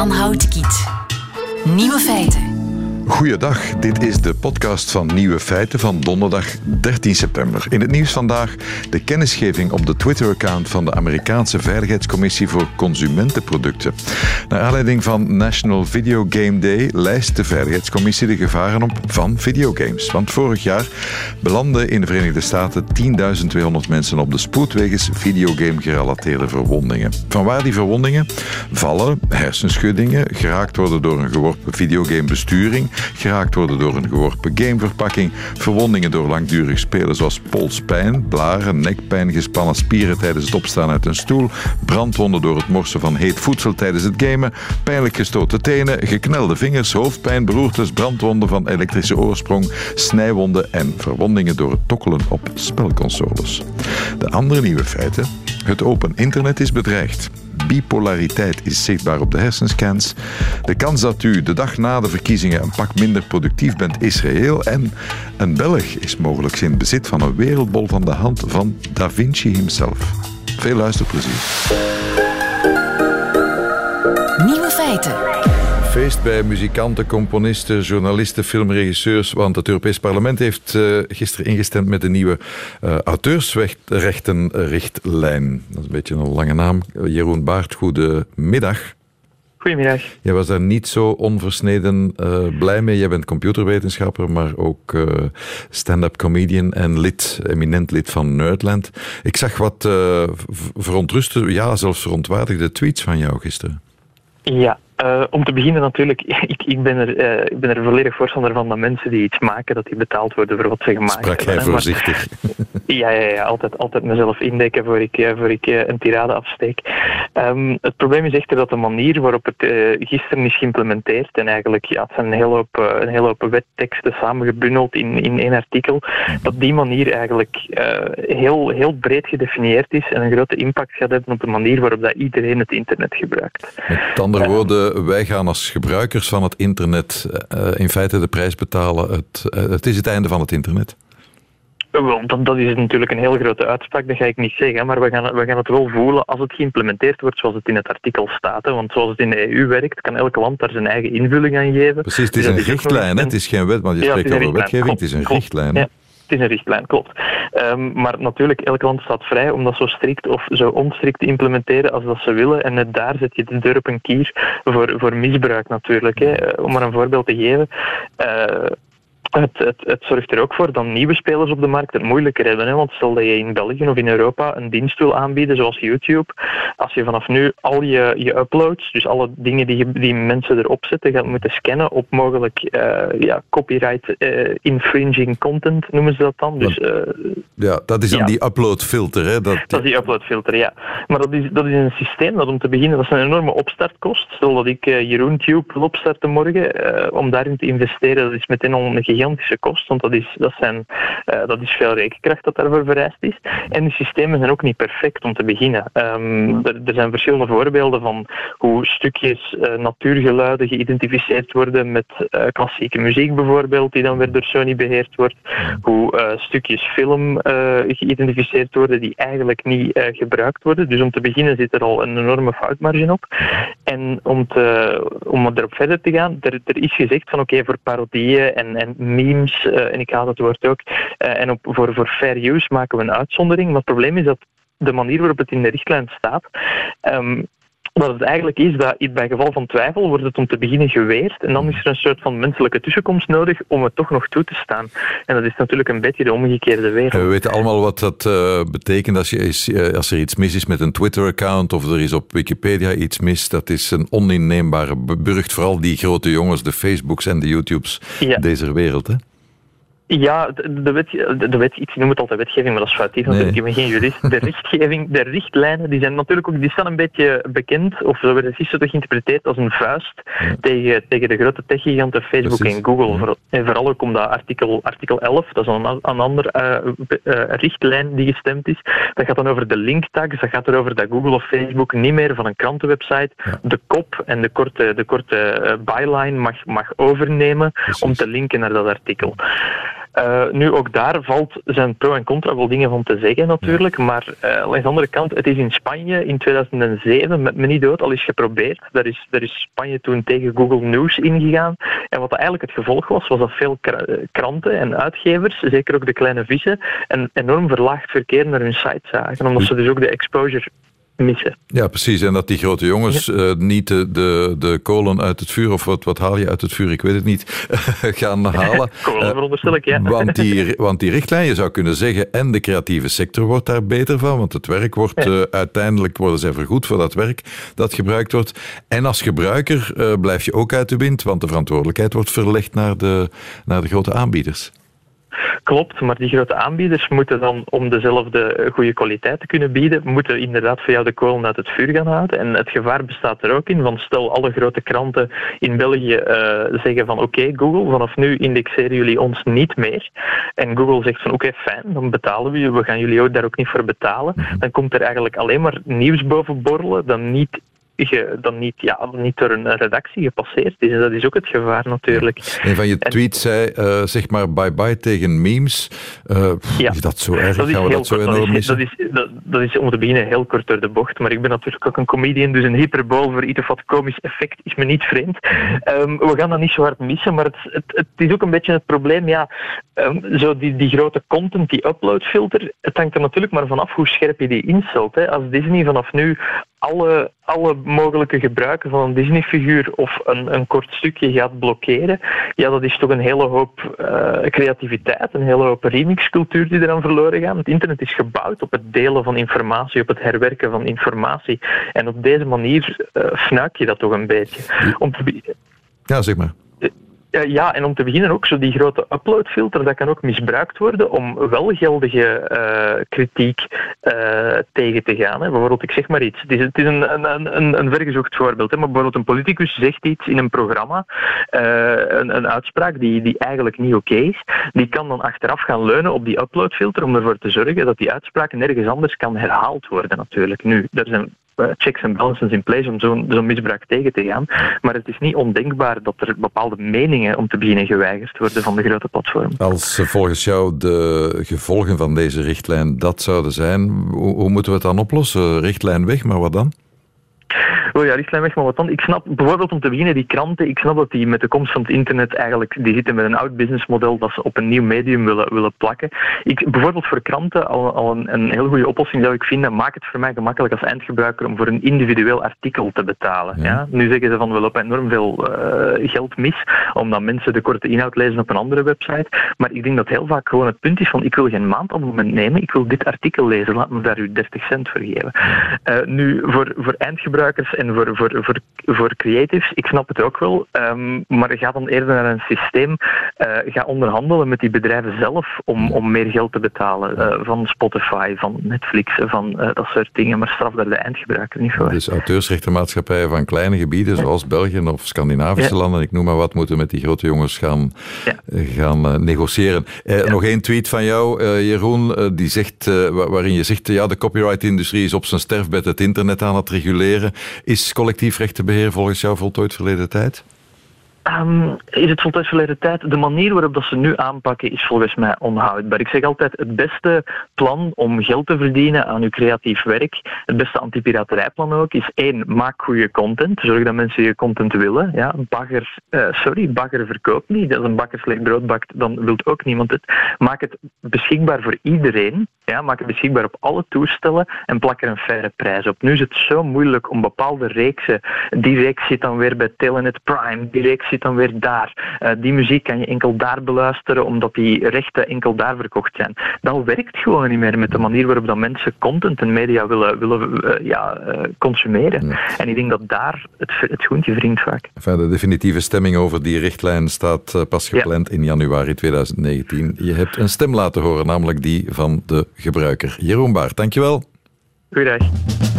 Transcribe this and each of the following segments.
Jan Houtkiet. Nieuwe feiten. Goeiedag, dit is de podcast van Nieuwe Feiten van donderdag 13 september. In het nieuws vandaag de kennisgeving op de Twitter-account van de Amerikaanse Veiligheidscommissie voor Consumentenproducten. Naar aanleiding van National Video Game Day lijst de Veiligheidscommissie de gevaren op van videogames. Want vorig jaar belanden in de Verenigde Staten 10.200 mensen op de spoed wegens videogame-gerelateerde verwondingen. Vanwaar die verwondingen? Vallen, hersenschuddingen, geraakt worden door een geworpen videogamebesturing, geraakt worden door een geworpen gameverpakking, verwondingen door langdurig spelen zoals polspijn, blaren, nekpijn, gespannen spieren tijdens het opstaan uit een stoel, brandwonden door het morsen van heet voedsel tijdens het gamen, pijnlijk gestoten tenen, geknelde vingers, hoofdpijn, beroertes, brandwonden van elektrische oorsprong, snijwonden en verwondingen door het tokkelen op spelconsoles. De andere nieuwe feiten. Het open internet is bedreigd. Bipolariteit is zichtbaar op de hersenscans. De kans dat u de dag na de verkiezingen een pak minder productief bent is reëel. En een Belg is mogelijk in bezit van een wereldbol van de hand van Da Vinci himself. Veel luisterplezier. Nieuwe feiten. Feest bij muzikanten, componisten, journalisten, filmregisseurs. Want het Europees Parlement heeft uh, gisteren ingestemd met de nieuwe uh, auteursrechtenrichtlijn. Dat is een beetje een lange naam. Jeroen Baart, goedemiddag. Goedemiddag. Jij was daar niet zo onversneden uh, blij mee. Jij bent computerwetenschapper, maar ook uh, stand-up comedian en lid, eminent lid van Nerdland. Ik zag wat uh, verontruste, ja, zelfs verontwaardigde tweets van jou gisteren. Ja, uh, om te beginnen natuurlijk, ik, ik, ben er, uh, ik ben er volledig voorstander van dat mensen die iets maken, dat die betaald worden voor wat ze gemaakt Sprak hebben. Sprak jij voorzichtig? Maar, ja, ja, ja, altijd, altijd mezelf indekken voor ik, uh, voor ik een tirade afsteek. Um, het probleem is echter dat de manier waarop het gisteren is geïmplementeerd, en eigenlijk ja, het zijn een hele hoop, een hele hoop wetteksten samengebundeld in, in één artikel, dat die manier eigenlijk heel, heel breed gedefinieerd is en een grote impact gaat hebben op de manier waarop dat iedereen het internet gebruikt. Met andere woorden, wij gaan als gebruikers van het internet uh, in feite de prijs betalen. Het, uh, het is het einde van het internet. Wel, dat, dat, is natuurlijk een heel grote uitspraak, dat ga ik niet zeggen. Maar we gaan, we gaan het wel voelen als het geïmplementeerd wordt zoals het in het artikel staat. Hè. Want zoals het in de EU werkt, kan elk land daar zijn eigen invulling aan geven. Precies, het is dus een richtlijn, een... het is geen wet, want je ja, spreekt over wetgeving, het is een richtlijn. Ja. Het is een richtlijn, klopt. Um, maar natuurlijk, elk land staat vrij om dat zo strikt of zo onstrikt te implementeren als dat ze willen. En net daar zet je de deur op een kier voor, voor misbruik natuurlijk. Hè. Om maar een voorbeeld te geven. Uh, het, het, het, zorgt er ook voor dat nieuwe spelers op de markt het moeilijker hebben. Hè? Want stel dat je in België of in Europa een dienst wil aanbieden, zoals YouTube. Als je vanaf nu al je, je uploads, dus alle dingen die, die mensen erop zetten, gaat moeten scannen op mogelijk uh, ja, copyright uh, infringing content, noemen ze dat dan. Dus, uh, ja, dat is dan ja. die uploadfilter. Hè? Dat, dat is die uploadfilter, ja. Maar dat is, dat is een systeem dat om te beginnen, dat is een enorme opstartkost. Stel dat ik JeroenTube wil opstarten morgen, om daarin te investeren, dat is meteen al een gigantische kost, want dat is, dat zijn, uh, dat is veel rekenkracht dat daarvoor vereist is. En de systemen zijn ook niet perfect om te beginnen. Um, er, er, zijn verschillende voorbeelden van hoe stukjes uh, natuurgeluiden geïdentificeerd worden met uh, klassieke muziek bijvoorbeeld, die dan weer door Sony beheerd wordt. Hoe stukjes film geïdentificeerd worden die eigenlijk niet gebruikt worden. Dus om te beginnen zit er al een enorme foutmarge op. En om, te, om erop verder te gaan, er, er is gezegd van oké, okay, voor parodieën en, en memes, uh, en ik haal het woord ook, uh, en op, voor, voor fair use maken we een uitzondering. Maar het probleem is dat de manier waarop het in de richtlijn staat, um, wat het eigenlijk is, dat bij geval van twijfel wordt het om te beginnen geweerd en dan is er een soort van menselijke tussenkomst nodig om het toch nog toe te staan. En dat is natuurlijk een beetje de omgekeerde wereld. We weten allemaal wat dat uh, betekent als, je, als er iets mis is met een Twitter-account of er is op Wikipedia iets mis. Dat is een oninneembare burcht, vooral die grote jongens, de Facebooks en de YouTubes ja. deze wereld. Hè? Ja, de, wet, de wet, ik noem het altijd wetgeving, maar dat is foutief nee. natuurlijk. Ik ben geen jurist. De richtgeving, de richtlijnen, die zijn natuurlijk ook die staan een beetje bekend, of zo werden gisteren toch geïnterpreteerd als een vuist ja. tegen, tegen de grote techgiganten Facebook Precies. en Google. Ja. En vooral ook omdat artikel, artikel 11, dat is een, een ander uh, uh, richtlijn die gestemd is, dat gaat dan over de link tags, dat gaat erover dat Google of Facebook niet meer van een krantenwebsite de kop en de korte, de korte uh, byline mag, mag overnemen Precies. om te linken naar dat artikel. Uh, nu, ook daar valt zijn pro en contra wel dingen van te zeggen natuurlijk, maar uh, langs de andere kant, het is in Spanje in 2007 met me niet dood al eens geprobeerd. Daar is, daar is Spanje toen tegen Google News ingegaan. En wat eigenlijk het gevolg was, was dat veel kranten en uitgevers, zeker ook de kleine vissen, een enorm verlaagd verkeer naar hun site zagen, omdat ze dus ook de exposure missen. Ja, precies. En dat die grote jongens uh, niet de, de, de kolen uit het vuur, of wat, wat haal je uit het vuur, ik weet het niet, gaan halen. kolen veronderstel ik, ja. Want die, want die richtlijn, je zou kunnen zeggen, en de creatieve sector wordt daar beter van, want het werk wordt ja. uh, uiteindelijk, worden zij vergoed voor dat werk dat gebruikt wordt. En als gebruiker blijf je ook uit de wind, want de verantwoordelijkheid wordt verlegd naar de, naar de grote aanbieders. Klopt, maar die grote aanbieders moeten dan, om dezelfde goede kwaliteit te kunnen bieden, moeten inderdaad voor jou de kolen uit het vuur gaan houden. En het gevaar bestaat er ook in, want stel alle grote kranten in België uh, zeggen van oké Google, vanaf nu indexeren jullie ons niet meer. En Google zegt van oké fijn, dan betalen we je, we gaan jullie ook daar ook niet voor betalen. Dan komt er eigenlijk alleen maar nieuws boven borrelen dat niet je dan niet, ja, niet door een redactie gepasseerd is. En dat is ook het gevaar natuurlijk. Een van je tweets zei, uh, zeg maar bye-bye tegen memes. Uh, ja. Is dat zo erg? Dat Gaan we dat zo enorm missen? Dat is, dat, dat is om te beginnen heel kort door de bocht. Maar ik ben natuurlijk ook een comedian, dus een hyperbool voor iets of wat komisch effect is me niet vreemd. Um, we gaan dat niet zo hard missen, maar het, het, het is ook een beetje het probleem. Ja, um, zo die, die grote content, die uploadfilter, het hangt er natuurlijk maar vanaf hoe scherp je die instelt. Hè. Als Disney vanaf nu alle, alle mogelijke gebruiken van een Disney-figuur of een, een kort stukje gaat blokkeren, ja, dat is toch een hele hoop uh, creativiteit, een hele hoop remixcultuur die eraan verloren gaat. Het internet is gebouwd op het delen van informatie, op het herwerken van informatie. En op deze manier uh, fnuik je dat toch een beetje. Om te ja, zeg maar. Uh, ja, en om te beginnen ook zo die grote uploadfilter, dat kan ook misbruikt worden om wel geldige uh, kritiek uh, tegen te gaan. Hè. Bijvoorbeeld, ik zeg maar iets. Het is, een, een, een, een vergezocht voorbeeld. Hè. Maar bijvoorbeeld een politicus zegt iets in een programma, een, een uitspraak die, die eigenlijk niet oké is. Die kan dan achteraf gaan leunen op die uploadfilter om ervoor te zorgen dat die uitspraak nergens anders kan herhaald worden natuurlijk. Nu, er zijn eh, checks en balances in place om zo'n zo misbruik tegen te gaan. Maar het is niet ondenkbaar dat er bepaalde meningen om te beginnen geweigerd worden van de grote platformen. Als volgens jou de gevolgen van deze richtlijn dat zouden zijn, hoe, hoe moeten we het dan oplossen? Richtlijn weg, maar wat dan? Oh ja, richtlijn weg, maar wat dan? Ik snap bijvoorbeeld om te beginnen die kranten, ik snap dat die met de komst van het internet eigenlijk, die zitten met een oud businessmodel dat ze op een nieuw medium willen, willen plakken. Ik, bijvoorbeeld voor kranten al, al een, een heel goede oplossing zou ik vinden, maak het voor mij gemakkelijk als eindgebruiker om voor een individueel artikel te betalen. Ja. Nu zeggen ze van we lopen enorm veel uh, geld mis, omdat mensen de korte inhoud lezen op een andere website. Maar ik denk dat heel vaak gewoon het punt is van ik wil geen maandabonnement nemen, ik wil dit artikel lezen, laat me daar u 30 cent voor geven. Uh, nu, voor, voor eindgebruikers en voor, voor, voor, voor creatives, ik snap het ook wel, um, maar ga dan eerder naar een systeem, uh, ga onderhandelen met die bedrijven zelf om, om meer geld te betalen. Uh, van Spotify, van Netflix, van uh, dat soort dingen, maar straf daar de eindgebruiker niet voor. Dus auteursrechtenmaatschappijen van kleine gebieden, zoals België of Scandinavische ja. landen, ik noem maar wat, moeten met die grote jongens gaan, ja. gaan negociëren. Nog één tweet van jou, Jeroen, die zegt, waarin je zegt, ja, de copyright-industrie is op zijn sterfbed het internet aan het reguleren. Is collectief rechtenbeheer volgens jou voltooid verleden tijd? Um, is het voltooid verleden tijd? De manier waarop dat ze nu aanpakken is volgens mij onhoudbaar. Ik zeg altijd, het beste plan om geld te verdienen aan uw creatief werk, het beste antipiraterijplan ook, is één, maak goede content. Zorg dat mensen je content willen. Ja, bagger, uh, sorry, bagger verkoopt niet. Als een bakker slecht brood bakt, dan wil ook niemand het. Maak het beschikbaar voor iedereen. Ja, maak het beschikbaar op alle toestellen en plak er een faire prijs op. Nu is het zo moeilijk om bepaalde reeksen, die reeks zit dan weer bij Telenet Prime, die reeks zit dan weer daar. Uh, die muziek kan je enkel daar beluisteren omdat die rechten enkel daar verkocht zijn. Dat werkt gewoon niet meer met de manier waarop dat mensen content en media willen, willen uh, ja, uh, consumeren. Ja. En ik denk dat daar het, het groentje wringt vaak. Enfin, de definitieve stemming over die richtlijn staat pas gepland ja. in januari 2019. Je hebt een stem laten horen, namelijk die van de gebruiker. Jeroen Baart, dankjewel. Goeiedag.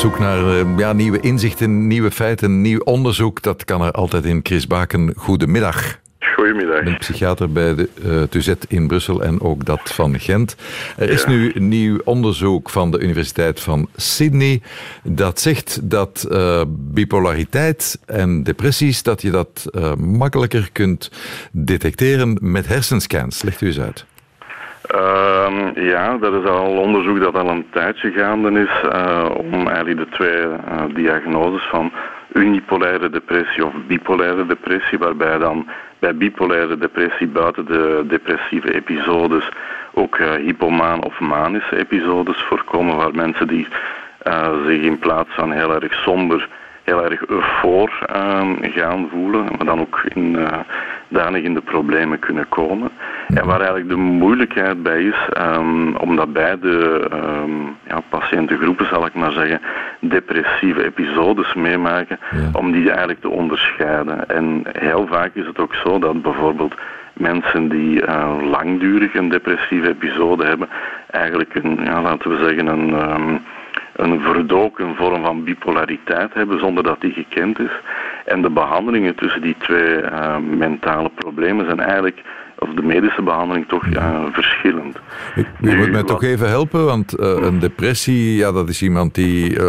Zoek naar uh, ja, nieuwe inzichten, nieuwe feiten, nieuw onderzoek. Dat kan er altijd in. Chris Baken, goedemiddag. Goedemiddag. Ik ben psychiater bij de uh, Tuzet in Brussel en ook dat van Gent. Er is nu nieuw onderzoek van de Universiteit van Sydney dat zegt dat uh, bipolariteit en depressies, dat je dat uh, makkelijker kunt detecteren met hersenscans. Legt u eens uit. Uh, ja, dat is al onderzoek dat al een tijdje gaande is om eigenlijk de twee diagnoses van unipolaire depressie of bipolaire depressie, waarbij dan bij bipolaire depressie buiten de depressieve episodes ook uh, hypomaan of manische episodes voorkomen, waar mensen die zich in plaats van heel erg somber heel erg eufoor uh, gaan voelen, maar dan ook in, danig in de problemen kunnen komen. En waar eigenlijk de moeilijkheid bij is, um, omdat beide um, ja, patiëntengroepen, zal ik maar zeggen, depressieve episodes meemaken, om die eigenlijk te onderscheiden. En heel vaak is het ook zo dat bijvoorbeeld mensen die uh, langdurig een depressieve episode hebben, eigenlijk een, ja, laten we zeggen, een... Um, een verdoken vorm van bipolariteit hebben zonder dat die gekend is. En de behandelingen tussen die twee uh, mentale problemen zijn eigenlijk of de medische behandeling toch uh, verschillend. Je moet mij toch even helpen, want uh, een depressie, ja, dat is iemand die, uh,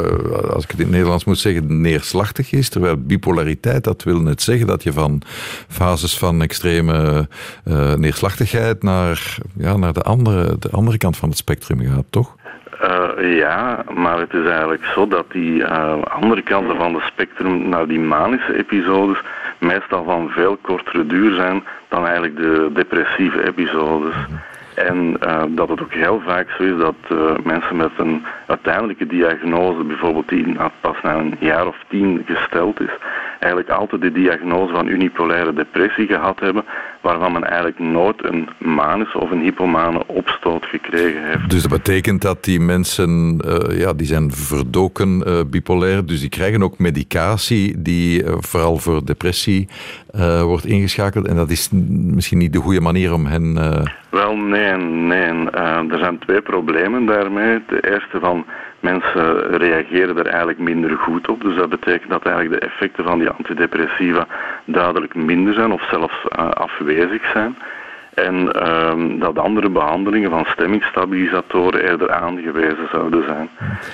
als ik het in het Nederlands moet zeggen, neerslachtig is. Terwijl bipolariteit, dat wil net zeggen dat je van fases van extreme neerslachtigheid naar, ja, naar de, andere, de andere kant van het spectrum gaat, toch? Uh, ja, maar het is eigenlijk zo dat die uh, andere kanten van het spectrum, naar die manische episodes, meestal van veel kortere duur zijn dan eigenlijk de depressieve episodes. En uh, dat het ook heel vaak zo is dat mensen met een uiteindelijke diagnose, bijvoorbeeld die pas na een jaar of tien gesteld is, eigenlijk altijd de diagnose van unipolaire depressie gehad hebben, waarvan men eigenlijk nooit een manische of een hypomane opstoot gekregen heeft. Dus dat betekent dat die mensen, uh, ja, die zijn verdoken bipolair, dus die krijgen ook medicatie die vooral voor depressie wordt ingeschakeld en dat is misschien niet de goede manier om hen... Wel, nee, nee. er zijn twee problemen daarmee. De eerste van Mensen reageren er eigenlijk minder goed op. Dus dat betekent dat eigenlijk de effecten van die antidepressiva duidelijk minder zijn of zelfs afwezig zijn. En um, dat andere behandelingen van stemmingstabilisatoren eerder aangewezen zouden zijn.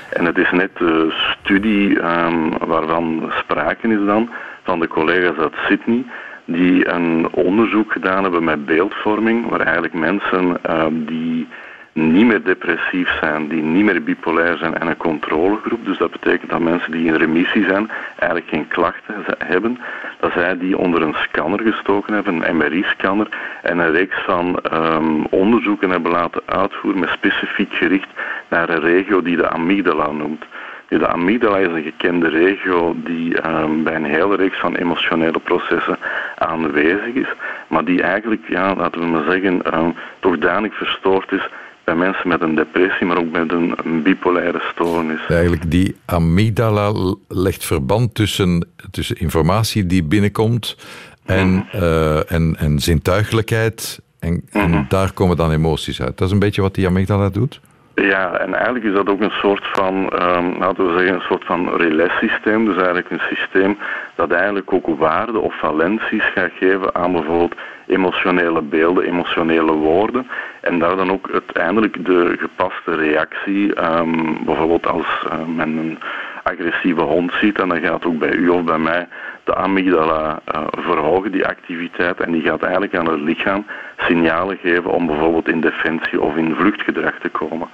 En het is net de studie um, waarvan sprake is dan van de collega's uit Sydney die een onderzoek gedaan hebben met beeldvorming, waar eigenlijk mensen uh, die niet meer depressief zijn, die niet meer bipolair zijn en een controlegroep. Dus dat betekent dat mensen die in remissie zijn eigenlijk geen klachten hebben. Dat zij die onder een scanner gestoken hebben, een MRI-scanner, en een reeks van um, onderzoeken hebben laten uitvoeren met specifiek gericht naar een regio die de amygdala noemt. De amygdala is een gekende regio die um, bij een hele reeks van emotionele processen aanwezig is, maar die eigenlijk, ja, laten we maar zeggen, um, toch danig verstoord is bij mensen met een depressie, maar ook met een, bipolaire stoornis. Eigenlijk die amygdala legt verband tussen, tussen informatie die binnenkomt en, mm. uh, en, en zintuigelijkheid. En, en mhm. daar komen dan emoties uit. Dat is een beetje wat die amygdala doet? Ja, en eigenlijk is dat ook een soort van, um, laten we zeggen, een soort van relais-systeem. Dus eigenlijk een systeem dat eigenlijk ook waarden of valenties gaat geven aan bijvoorbeeld emotionele beelden, emotionele woorden. En daar dan ook uiteindelijk de gepaste reactie, um, bijvoorbeeld als uh, men een agressieve hond ziet, en dan gaat ook bij u of bij mij de amygdala uh, verhogen, die activiteit, en die gaat eigenlijk aan het lichaam signalen geven om bijvoorbeeld in defensie of in vluchtgedrag te komen.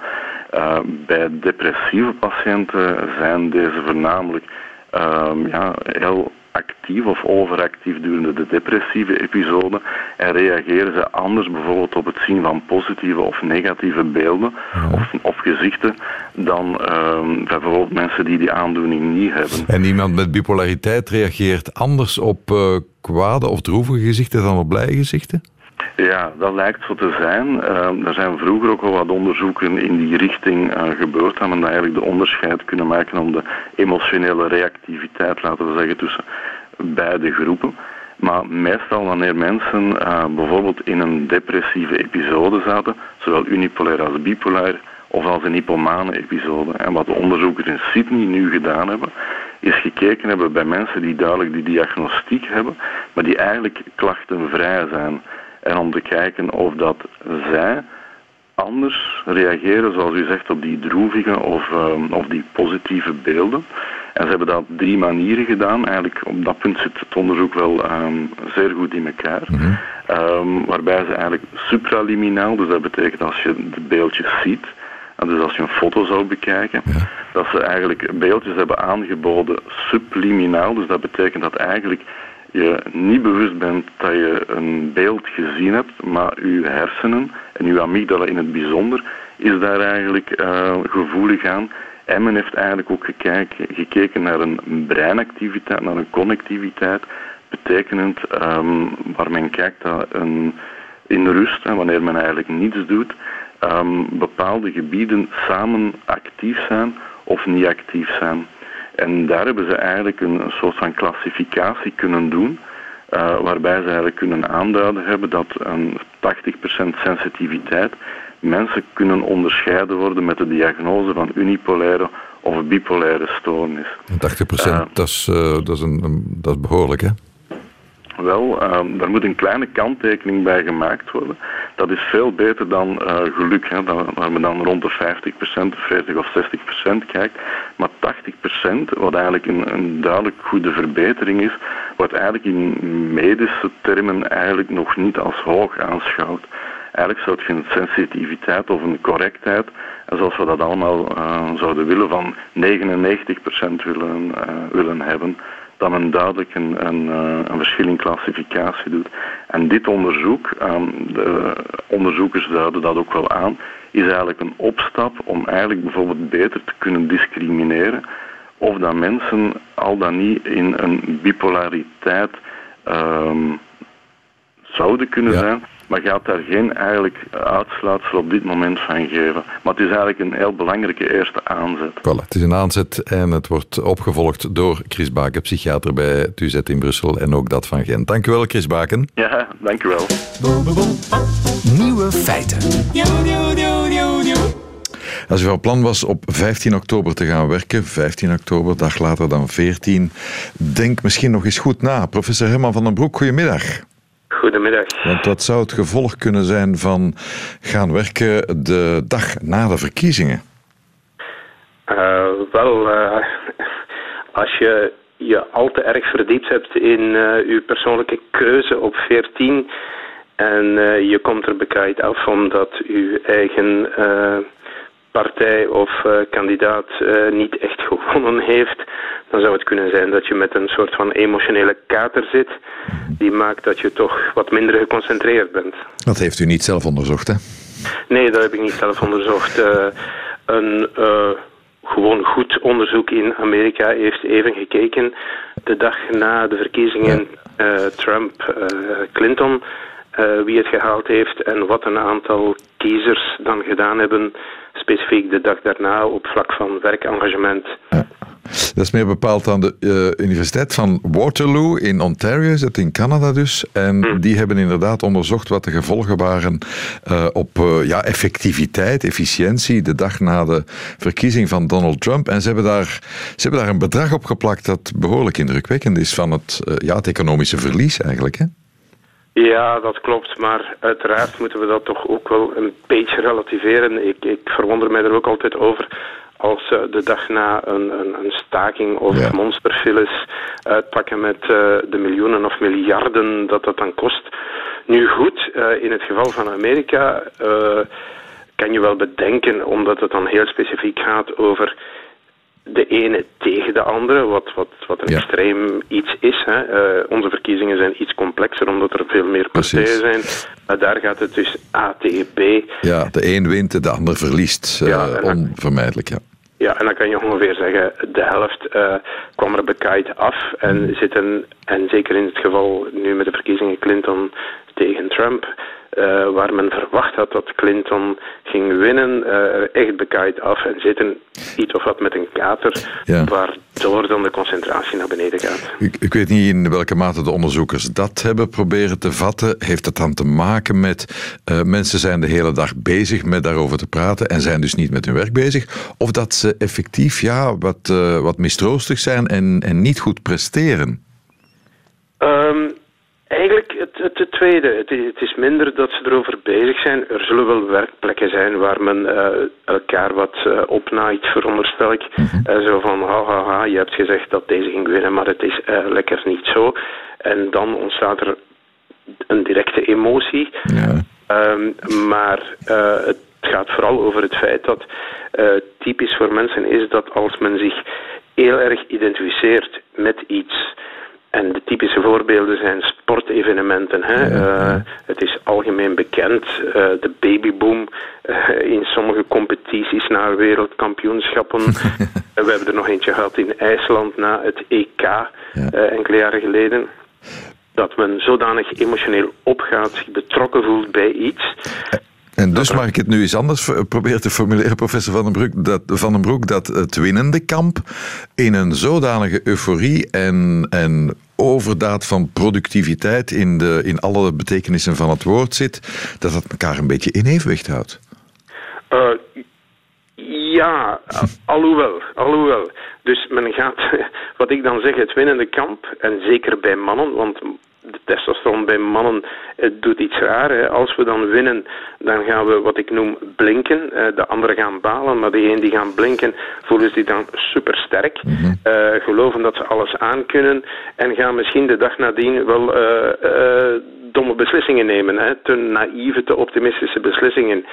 Uh, bij depressieve patiënten zijn deze voornamelijk um, ja, heel actief of overactief durende de depressieve episode en reageren ze anders bijvoorbeeld op het zien van positieve of negatieve beelden of, of, gezichten dan uh, bijvoorbeeld mensen die die aandoening niet hebben. En iemand met bipolariteit reageert anders op uh, kwade of droevige gezichten dan op blije gezichten? Ja, dat lijkt zo te zijn. Uh, er zijn vroeger ook al wat onderzoeken in die richting uh, gebeurd. Hebben we eigenlijk de onderscheid kunnen maken om de emotionele reactiviteit, laten we zeggen, tussen beide groepen. Maar meestal wanneer mensen uh, bijvoorbeeld in een depressieve episode zaten, zowel unipolair als bipolair, of als een hypomane episode. En wat de onderzoekers in Sydney nu gedaan hebben, is gekeken hebben bij mensen die duidelijk die diagnostiek hebben, maar die eigenlijk klachtenvrij zijn. En om te kijken of dat zij anders reageren, zoals u zegt, op die droevige of, um, of die positieve beelden. En ze hebben dat op drie manieren gedaan. Eigenlijk op dat punt zit het onderzoek wel um, zeer goed in elkaar. Mm um, waarbij ze eigenlijk supraliminaal, dus dat betekent als je de beeldjes ziet, en dus als je een foto zou bekijken, ja. dat ze eigenlijk beeldjes hebben aangeboden subliminaal. Dus dat betekent dat eigenlijk je niet bewust bent dat je een beeld gezien hebt, maar je hersenen en je amygdala in het bijzonder is daar eigenlijk uh, gevoelig aan. En men heeft eigenlijk ook gekeken, gekeken naar een breinactiviteit, naar een connectiviteit, betekenend um, waar men kijkt dat een, in rust, wanneer men eigenlijk niets doet, um, bepaalde gebieden samen actief zijn of niet actief zijn. En daar hebben ze eigenlijk een, soort van klassificatie kunnen doen, uh, waarbij ze eigenlijk kunnen aanduiden hebben dat een 80% sensitiviteit mensen kunnen onderscheiden worden met de diagnose van unipolaire of bipolaire stoornis. 80% uh, dat, is, uh, dat, is een, dat is behoorlijk, hè? Wel, uh, daar moet een kleine kanttekening bij gemaakt worden. Dat is veel beter dan uh, geluk, hè, dan, waar men dan rond de 50%, 40 of 60% kijkt. Maar 80%, wat eigenlijk een, een duidelijk goede verbetering is, wordt eigenlijk in medische termen eigenlijk nog niet als hoog aanschouwd. Eigenlijk zou het geen sensitiviteit of een correctheid, zoals we dat allemaal uh, zouden willen, van 99% willen, willen hebben dat men duidelijk een, een, eh, een verschil in klassificatie doet. En dit onderzoek, ehm, de onderzoekers duiden dat ook wel aan, is eigenlijk een opstap om eigenlijk bijvoorbeeld beter te kunnen discrimineren of dat mensen al dan niet in een bipolariteit um, zouden kunnen zijn maar gaat daar geen eigenlijk uitsluitsel op dit moment van geven. Maar het is eigenlijk een heel belangrijke eerste aanzet. Voilà, het is een aanzet en het wordt opgevolgd door Chris Baken, psychiater bij het UZ in Brussel en ook dat van Gent. Dank u wel, Chris Baken. Ja, dank u wel. Nieuwe feiten. Als u van plan was op 15 oktober te gaan werken, 15 oktober, dag later dan 14, denk misschien nog eens goed na. Professor Herman van den Broek, goedemiddag. Goedemiddag. Want wat zou het gevolg kunnen zijn van gaan werken de dag na de verkiezingen? Uh, wel, uh, als je je al te erg verdiept hebt in uh, je persoonlijke keuze op 14 en je komt er bekijkt af omdat je eigen partij of uh, kandidaat uh, niet echt gewonnen heeft, dan zou het kunnen zijn dat je met een soort van emotionele kater zit, die maakt dat je toch wat minder geconcentreerd bent. Dat heeft u niet zelf onderzocht, hè? Nee, dat heb ik niet zelf onderzocht. Uh, een gewoon goed onderzoek in Amerika heeft even gekeken de dag na de verkiezingen Trump-Clinton. wie het gehaald heeft en wat een aantal kiezers dan gedaan hebben specifiek de dag daarna op vlak van werkengagement. Ja. Dat is meer bepaald aan de uh, Universiteit van Waterloo in Ontario, is in Canada dus. En hm. die hebben inderdaad onderzocht wat de gevolgen waren uh, op uh, ja, effectiviteit, efficiëntie, de dag na de verkiezing van Donald Trump. En ze hebben daar, ze hebben daar een bedrag op geplakt dat behoorlijk indrukwekkend is van het, ja, het economische verlies eigenlijk. Hè? Ja, dat klopt. Maar uiteraard moeten we dat toch ook wel een beetje relativeren. Ik, ik verwonder mij er ook altijd over als uh, de dag na een, een, een staking of ja. monsterfiles uitpakken met uh, de miljoenen of miljarden dat dat dan kost. Nu goed, uh, in het geval van Amerika kan je wel bedenken, omdat het dan heel specifiek gaat over de ene tegen de andere, wat, wat, wat een extreem iets is. Hè. Uh, onze verkiezingen zijn iets complexer omdat er veel meer partijen zijn. Maar daar gaat het dus A tegen B. Ja, de een wint, de ander verliest. Uh, ja, onvermijdelijk, ja. Ja, en dan kan je ongeveer zeggen, de helft uh, kwam er bekaaid af en zitten, en zeker in het geval nu met de verkiezingen Clinton tegen Trump, waar men verwacht had dat Clinton ging winnen, er echt bekaaid af en zitten iets of wat met een kater, waardoor dan de concentratie naar beneden gaat. Ik, ik, weet niet in welke mate de onderzoekers dat hebben proberen te vatten. Heeft het dan te maken met mensen zijn de hele dag bezig met daarover te praten en zijn dus niet met hun werk bezig? Of dat ze effectief ja, wat, wat mistroostig zijn en, en niet goed presteren? Um, eigenlijk het, het, tweede. Het, het, is minder dat ze erover bezig zijn. Er zullen wel werkplekken zijn waar men uh, elkaar wat uh, opnaait, veronderstel ik. Mm zo van, ha, ha, ha, je hebt gezegd dat deze ging winnen, maar het is lekker niet zo. En dan ontstaat er een directe emotie. Ja. Um, maar het gaat vooral over het feit dat typisch voor mensen is dat als men zich heel erg identificeert met iets en de typische voorbeelden zijn sportevenementen. Hè. Uh, het is algemeen bekend, uh, de babyboom uh, in sommige competities na wereldkampioenschappen. we hebben er nog eentje gehad in IJsland na het EK ja. enkele jaren geleden. Dat men zodanig emotioneel opgaat, zich betrokken voelt bij iets. En dus mag ik het nu eens anders proberen te formuleren, professor Van den, Broek, dat, Van den Broek, dat het winnende kamp in een zodanige euforie en, en overdaad van productiviteit in, de, in alle betekenissen van het woord zit, dat dat elkaar een beetje in evenwicht houdt. Uh, ja, alhoewel, alhoewel. Dus men gaat, wat ik dan zeg, het winnende kamp, en zeker bij mannen, want de testosteron bij mannen het doet iets raar. Hè. Als we dan winnen, dan gaan we wat ik noem blinken. Uh, de anderen gaan balen, maar degenen die gaan blinken voelen zich dan supersterk. Mm geloven dat ze alles aankunnen en gaan misschien de dag nadien wel uh, domme beslissingen nemen. Hè. Te naïeve, te optimistische beslissingen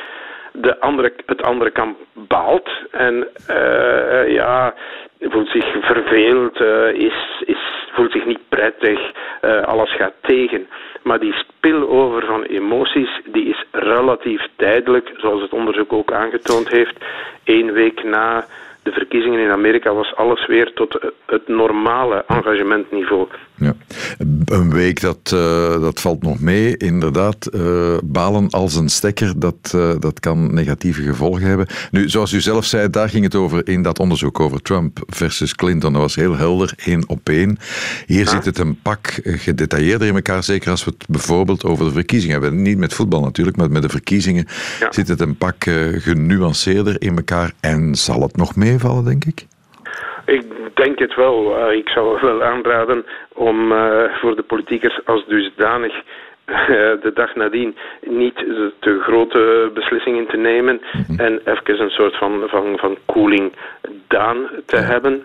de andere, het andere kamp baalt en uh, ja, voelt zich verveeld, uh, is, is, voelt zich niet prettig, uh, alles gaat tegen. Maar die spillover van emoties die is relatief tijdelijk, zoals het onderzoek ook aangetoond heeft. Eén week na de verkiezingen in Amerika was alles weer tot het normale engagementniveau. Ja. Een week, dat, uh, dat valt nog mee. Inderdaad, uh, balen als een stekker, dat, uh, dat kan negatieve gevolgen hebben. Nu, zoals u zelf zei, daar ging het over in dat onderzoek over Trump versus Clinton. Dat was heel helder, één op één. Hier zit het een pak gedetailleerder in elkaar, zeker als we het bijvoorbeeld over de verkiezingen hebben. Niet met voetbal natuurlijk, maar met de verkiezingen ja. zit het een pak genuanceerder in elkaar en zal het nog meevallen, denk ik? Denk het wel. Uh, ik zou wel aanraden om uh, voor de politiekers als dusdanig uh, de dag nadien niet te grote beslissingen te nemen mm-hmm. en even een soort van, van, van koeling down te ja. hebben.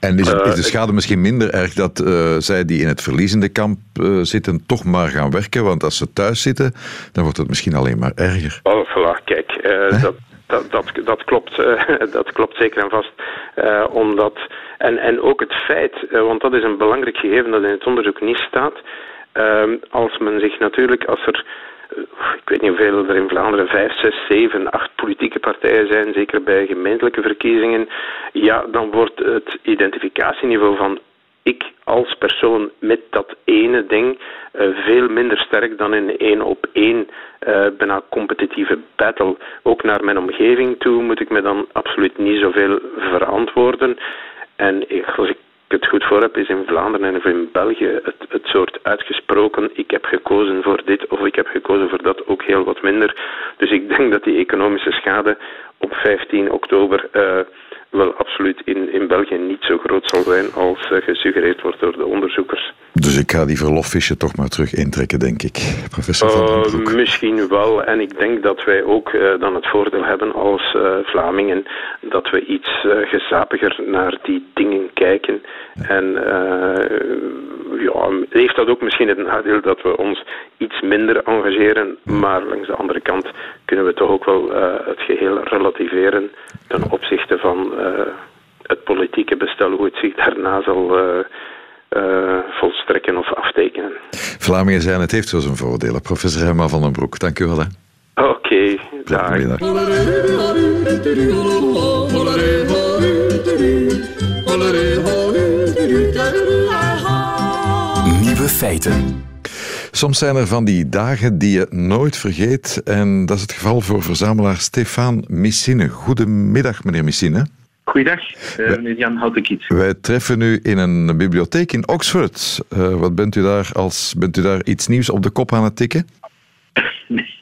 En is, is, de schade misschien minder erg dat uh, zij die in het verliezende kamp uh, zitten toch maar gaan werken? Want als ze thuis zitten, dan wordt het misschien alleen maar erger. Oh, voilà, kijk, uh, dat, dat, dat, dat, klopt, dat klopt zeker en vast. omdat, en, en ook het feit, want dat is een belangrijk gegeven dat in het onderzoek niet staat. Ehm, als men zich natuurlijk, als er ik weet niet hoeveel er in Vlaanderen, vijf, zes, zeven, acht politieke partijen zijn, zeker bij gemeentelijke verkiezingen, ja, dan wordt het identificatieniveau van ik als persoon met dat ene ding uh, veel minder sterk dan in één op één bijna competitieve battle. Ook naar mijn omgeving toe moet ik me dan absoluut niet zoveel verantwoorden. En als ik het goed voor heb, is in Vlaanderen en in België het, het soort uitgesproken ik heb gekozen voor dit of ik heb gekozen voor dat ook heel wat minder. Dus ik denk dat die economische schade op 15 oktober uh, wel absoluut in België niet zo groot zal zijn als uh, gesuggereerd wordt door de onderzoekers. Dus ik ga die verlofvisje toch maar terug intrekken, denk ik, professor Van. Uh, misschien wel. En ik denk dat wij ook uh, dan het voordeel hebben als uh, Vlamingen dat we iets gezapiger naar die dingen kijken. Ja. En ja, heeft dat ook misschien het nadeel dat we ons iets minder engageren. Maar langs de andere kant kunnen we toch ook wel het geheel relativeren ten opzichte van het politieke bestel, hoe het zich daarna zal uh, volstrekken of aftekenen. Vlamingen zijn, het heeft zo zijn voordelen. Professor Herman van den Broek, dank u wel. Oké, okay, dag. Nieuwe feiten. Soms zijn er van die dagen die je nooit vergeet. En dat is het geval voor verzamelaar Stefan Missine. Goedemiddag, meneer Missine. Goeiedag, uh, meneer Jan Houtekiet. Wij treffen u in een bibliotheek in Oxford. Uh, wat bent u daar als bent u daar iets nieuws op de kop aan het tikken? nee,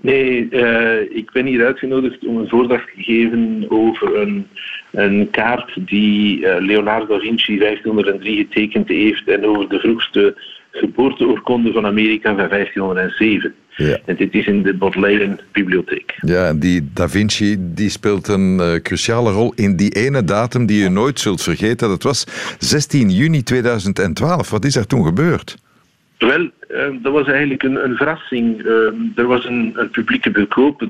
nee uh, ik ben hier uitgenodigd om een voordracht te geven over een, een kaart die Leonardo da Vinci 1503 getekend heeft en over de vroegste geboorteoorkonde van Amerika van 1507. Ja. En dit is in de Bodleian Bibliotheek. Ja, die Da Vinci die speelt een uh, cruciale rol in die ene datum die je nooit zult vergeten. Dat was 16 juni 2012. Wat is er toen gebeurd? Wel, uh, dat was eigenlijk een, een verrassing. Uh, er was een, een publieke bekoop,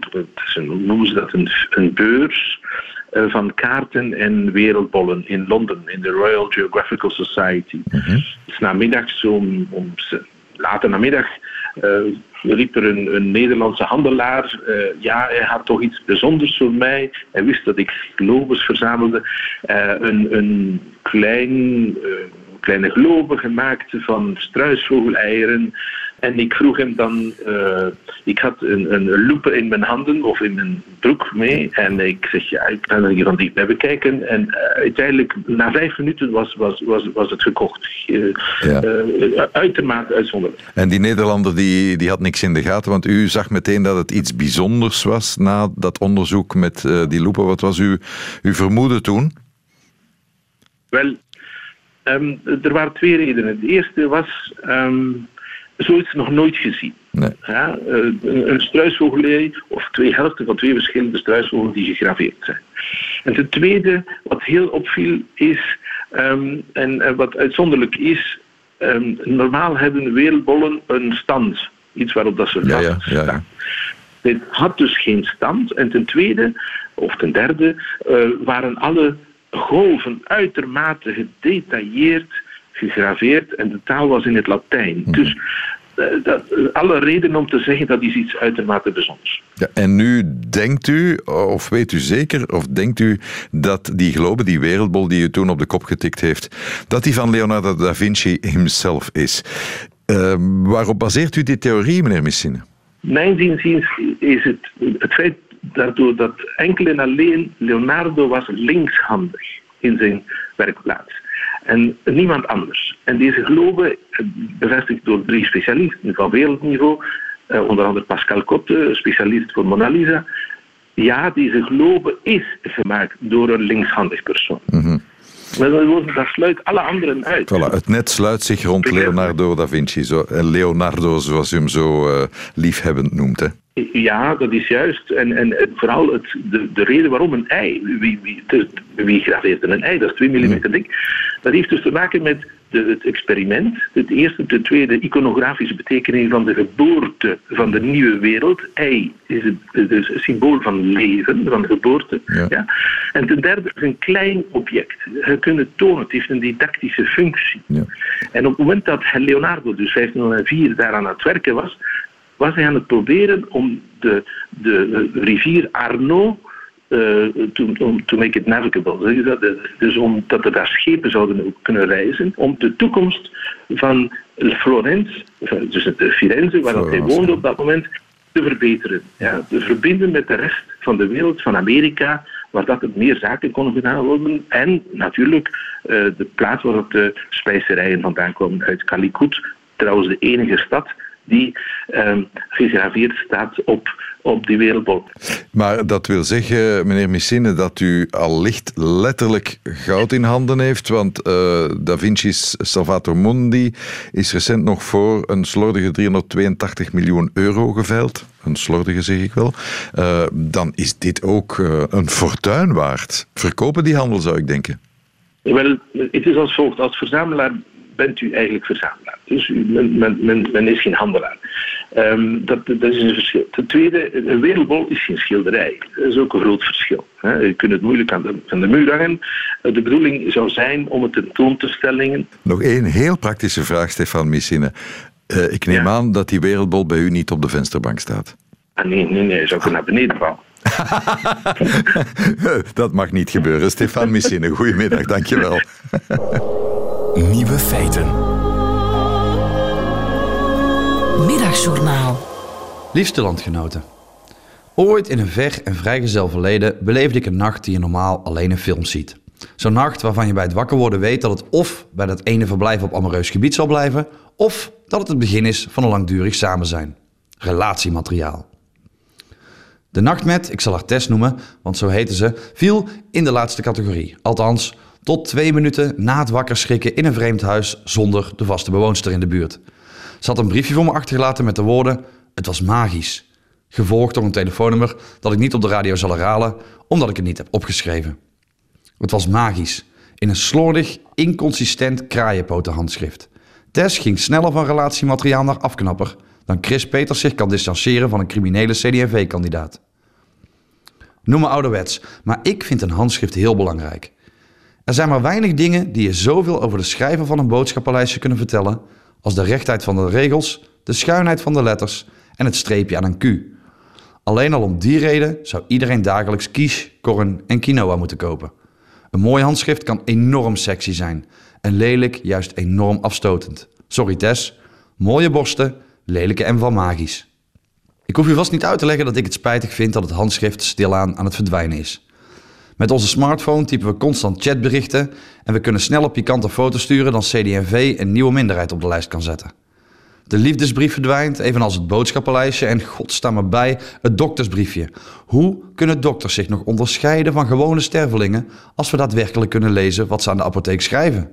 hoe noemen ze dat, een, een beurs van kaarten en wereldbollen in Londen, in de Royal Geographical Society. Mm -hmm. Dus namiddags om, om later namiddag uh, riep er een, een Nederlandse handelaar. Uh, ja, hij had toch iets bijzonders voor mij. Hij wist dat ik globes verzamelde. Uh, een, een klein, kleine globe gemaakt van struisvogeleieren. En ik vroeg hem dan, uh, ik had een, een loepe in mijn handen of in mijn broek mee. En ik zeg, ja, ik kan er hier van dichtbij bekijken. En uh, uiteindelijk, na vijf minuten was, was, was, was het gekocht. Uh, ja. uitermate uitzonderlijk. En die Nederlander die, die had niks in de gaten, want u zag meteen dat het iets bijzonders was na dat onderzoek met die loepen. Wat was uw, uw vermoeden toen? Wel, um, er waren twee redenen. De eerste was... Um, zoiets nog nooit gezien. Nee. Ja, eh, een, een struisvogelij of twee helften van twee verschillende struisvogels die gegraveerd zijn. En ten tweede, wat heel opviel is, um, en wat uitzonderlijk is, um, normaal hebben wereldbollen een stand. Iets waarop dat ze ja, ja, ja, staan. Dit had dus geen stand. En ten tweede, of ten derde, uh, waren alle golven uitermate gedetailleerd gegraveerd en de taal was in het Latijn. Mhm. Dus uh, dat, alle reden om te zeggen dat is iets uitermate bijzonders. Ja, en nu denkt u, of weet u zeker, of denkt u dat die globe, die wereldbol die u toen op de kop getikt heeft, dat die van Leonardo da Vinci himself is? Uh, waarop baseert u die theorie, meneer Missine? Mijn inziens is het het feit daardoor dat enkel en alleen Leonardo was linkshandig in zijn werkplaats en niemand anders. En deze globe, eh, bevestigd door drie specialisten van wereldniveau, uh, onder andere Pascal Cotte, specialist voor Mona Lisa. Ja, deze globe is gemaakt door een linkshandig persoon. Mm. Maar dat sluit alle anderen uit. Voilà, het net sluit zich rond Leonardo da Vinci. Zo, en Leonardo, zoals u hem zo uh, liefhebbend noemt. Hè. Ja, dat is juist. En, en vooral het, de, de reden waarom een ei, wie, wie, wie graveert een ei, dat is 2 mm dik, dat heeft dus te maken met de, het experiment. Het eerste, de tweede, iconografische betekenis van de geboorte van de nieuwe wereld. Ei is het, dus symbool van leven, van geboorte. Ja. En ten derde is een klein object. Je kunt het tonen, het heeft een didactische functie. Ja. En op het moment dat Leonardo, dus 1504, daar aan het werken was, was hij aan het proberen om de, de, rivier Arno uh, to, to, make it navigable. Dus omdat er daar schepen zouden kunnen reizen, om de toekomst van Florence, dus de Firenze, waar dat hij woonde op dat moment, te verbeteren. Ja, te verbinden met de rest van de wereld, van Amerika, waar dat het meer zaken konden gedaan worden. En natuurlijk uh, de plaats waar de spijzerijen vandaan komen uit Calicut, trouwens de enige stad die uh, gegraveerd staat op, op die wereldbol. Maar dat wil zeggen, meneer Missine, dat u al licht letterlijk goud in handen heeft, want uh, Da Vinci's Salvator Mundi is recent nog voor een slordige 382 miljoen euro geveild. Een slordige zeg ik wel. Uh, dan is dit ook uh, een fortuin waard. Verkopen die handel, zou ik denken. Wel, het is als volgt. Als verzamelaar bent u eigenlijk verzamelaar. Dus men, men, men, is geen handelaar. Um, dat, dat, is een verschil. Ten tweede, een wereldbol is geen schilderij. Dat is ook een groot verschil. Je kunt het moeilijk aan de, aan de muur hangen. De bedoeling zou zijn om het tentoon te stellingen. Nog één heel praktische vraag, Stefan Missine. Uh, ik neem ja. aan dat die wereldbol bij u niet op de vensterbank staat. Ah, nee, nee, nee, zou ik naar beneden vallen. dat mag niet gebeuren. Stefan Missine, goedemiddag, dankjewel. Nieuwe feiten. Middagjournaal. Liefste landgenoten. Ooit in een ver en vrijgezel verleden beleefde ik een nacht die je normaal alleen in films ziet. Zo'n nacht waarvan je bij het wakker worden weet dat het of bij dat ene verblijf op amoureus gebied zal blijven, of dat het het begin is van een langdurig samen zijn. Relatiemateriaal. De nacht met, ik zal haar Tess noemen, want zo heette ze, viel in de laatste categorie. Althans, tot twee minuten na het wakker schrikken in een vreemd huis zonder de vaste bewoonster in de buurt. Ze had een briefje voor me achtergelaten met de woorden: Het was magisch. Gevolgd door een telefoonnummer dat ik niet op de radio zal herhalen, omdat ik het niet heb opgeschreven. Het was magisch. In een slordig, inconsistent kraaienpotenhandschrift. Tess ging sneller van relatiemateriaal naar afknapper dan Chris Peters zich kan distancieren van een criminele CD&V-kandidaat. Noem me ouderwets, maar ik vind een handschrift heel belangrijk. Er zijn maar weinig dingen die je zoveel over de schrijver van een boodschappenlijstje kunnen vertellen als de rechtheid van de regels, de schuinheid van de letters en het streepje aan een Q. Alleen al om die reden zou iedereen dagelijks quiche, korn en quinoa moeten kopen. Een mooi handschrift kan enorm sexy zijn en lelijk juist enorm afstotend. Sorry Tess, mooie borsten, lelijke en van magisch. Ik hoef u vast niet uit te leggen dat ik het spijtig vind dat het handschrift stilaan aan het verdwijnen is. Met onze smartphone typen we constant chatberichten en we kunnen sneller pikante foto's sturen dan CD&V een nieuwe minderheid op de lijst kan zetten. De liefdesbrief verdwijnt, evenals het boodschappenlijstje en god sta maar bij, het doktersbriefje. Hoe kunnen dokters zich nog onderscheiden van gewone stervelingen als we daadwerkelijk kunnen lezen wat ze aan de apotheek schrijven?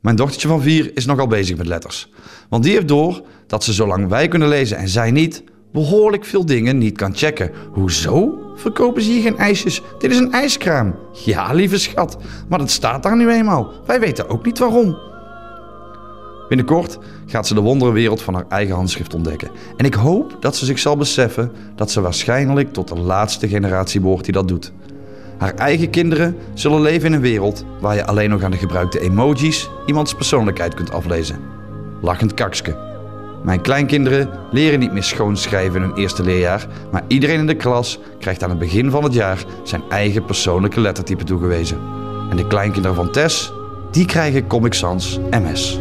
Mijn dochtertje van vier is nogal bezig met letters. Want die heeft door dat ze zolang wij kunnen lezen en zij niet, behoorlijk veel dingen niet kan checken. Hoezo? Verkopen ze hier geen ijsjes? Dit is een ijskraam. Ja, lieve schat, maar dat staat daar nu eenmaal. Wij weten ook niet waarom. Binnenkort gaat ze de wonderenwereld van haar eigen handschrift ontdekken. En ik hoop dat ze zich zal beseffen dat ze waarschijnlijk tot de laatste generatie behoort die dat doet. Haar eigen kinderen zullen leven in een wereld waar je alleen nog aan de gebruikte emojis iemands persoonlijkheid kunt aflezen. Lachend kakske. Mijn kleinkinderen leren niet meer schoon schrijven in hun eerste leerjaar, maar iedereen in de klas krijgt aan het begin van het jaar zijn eigen persoonlijke lettertype toegewezen. En de kleinkinderen van Tess, die krijgen Comic Sans MS.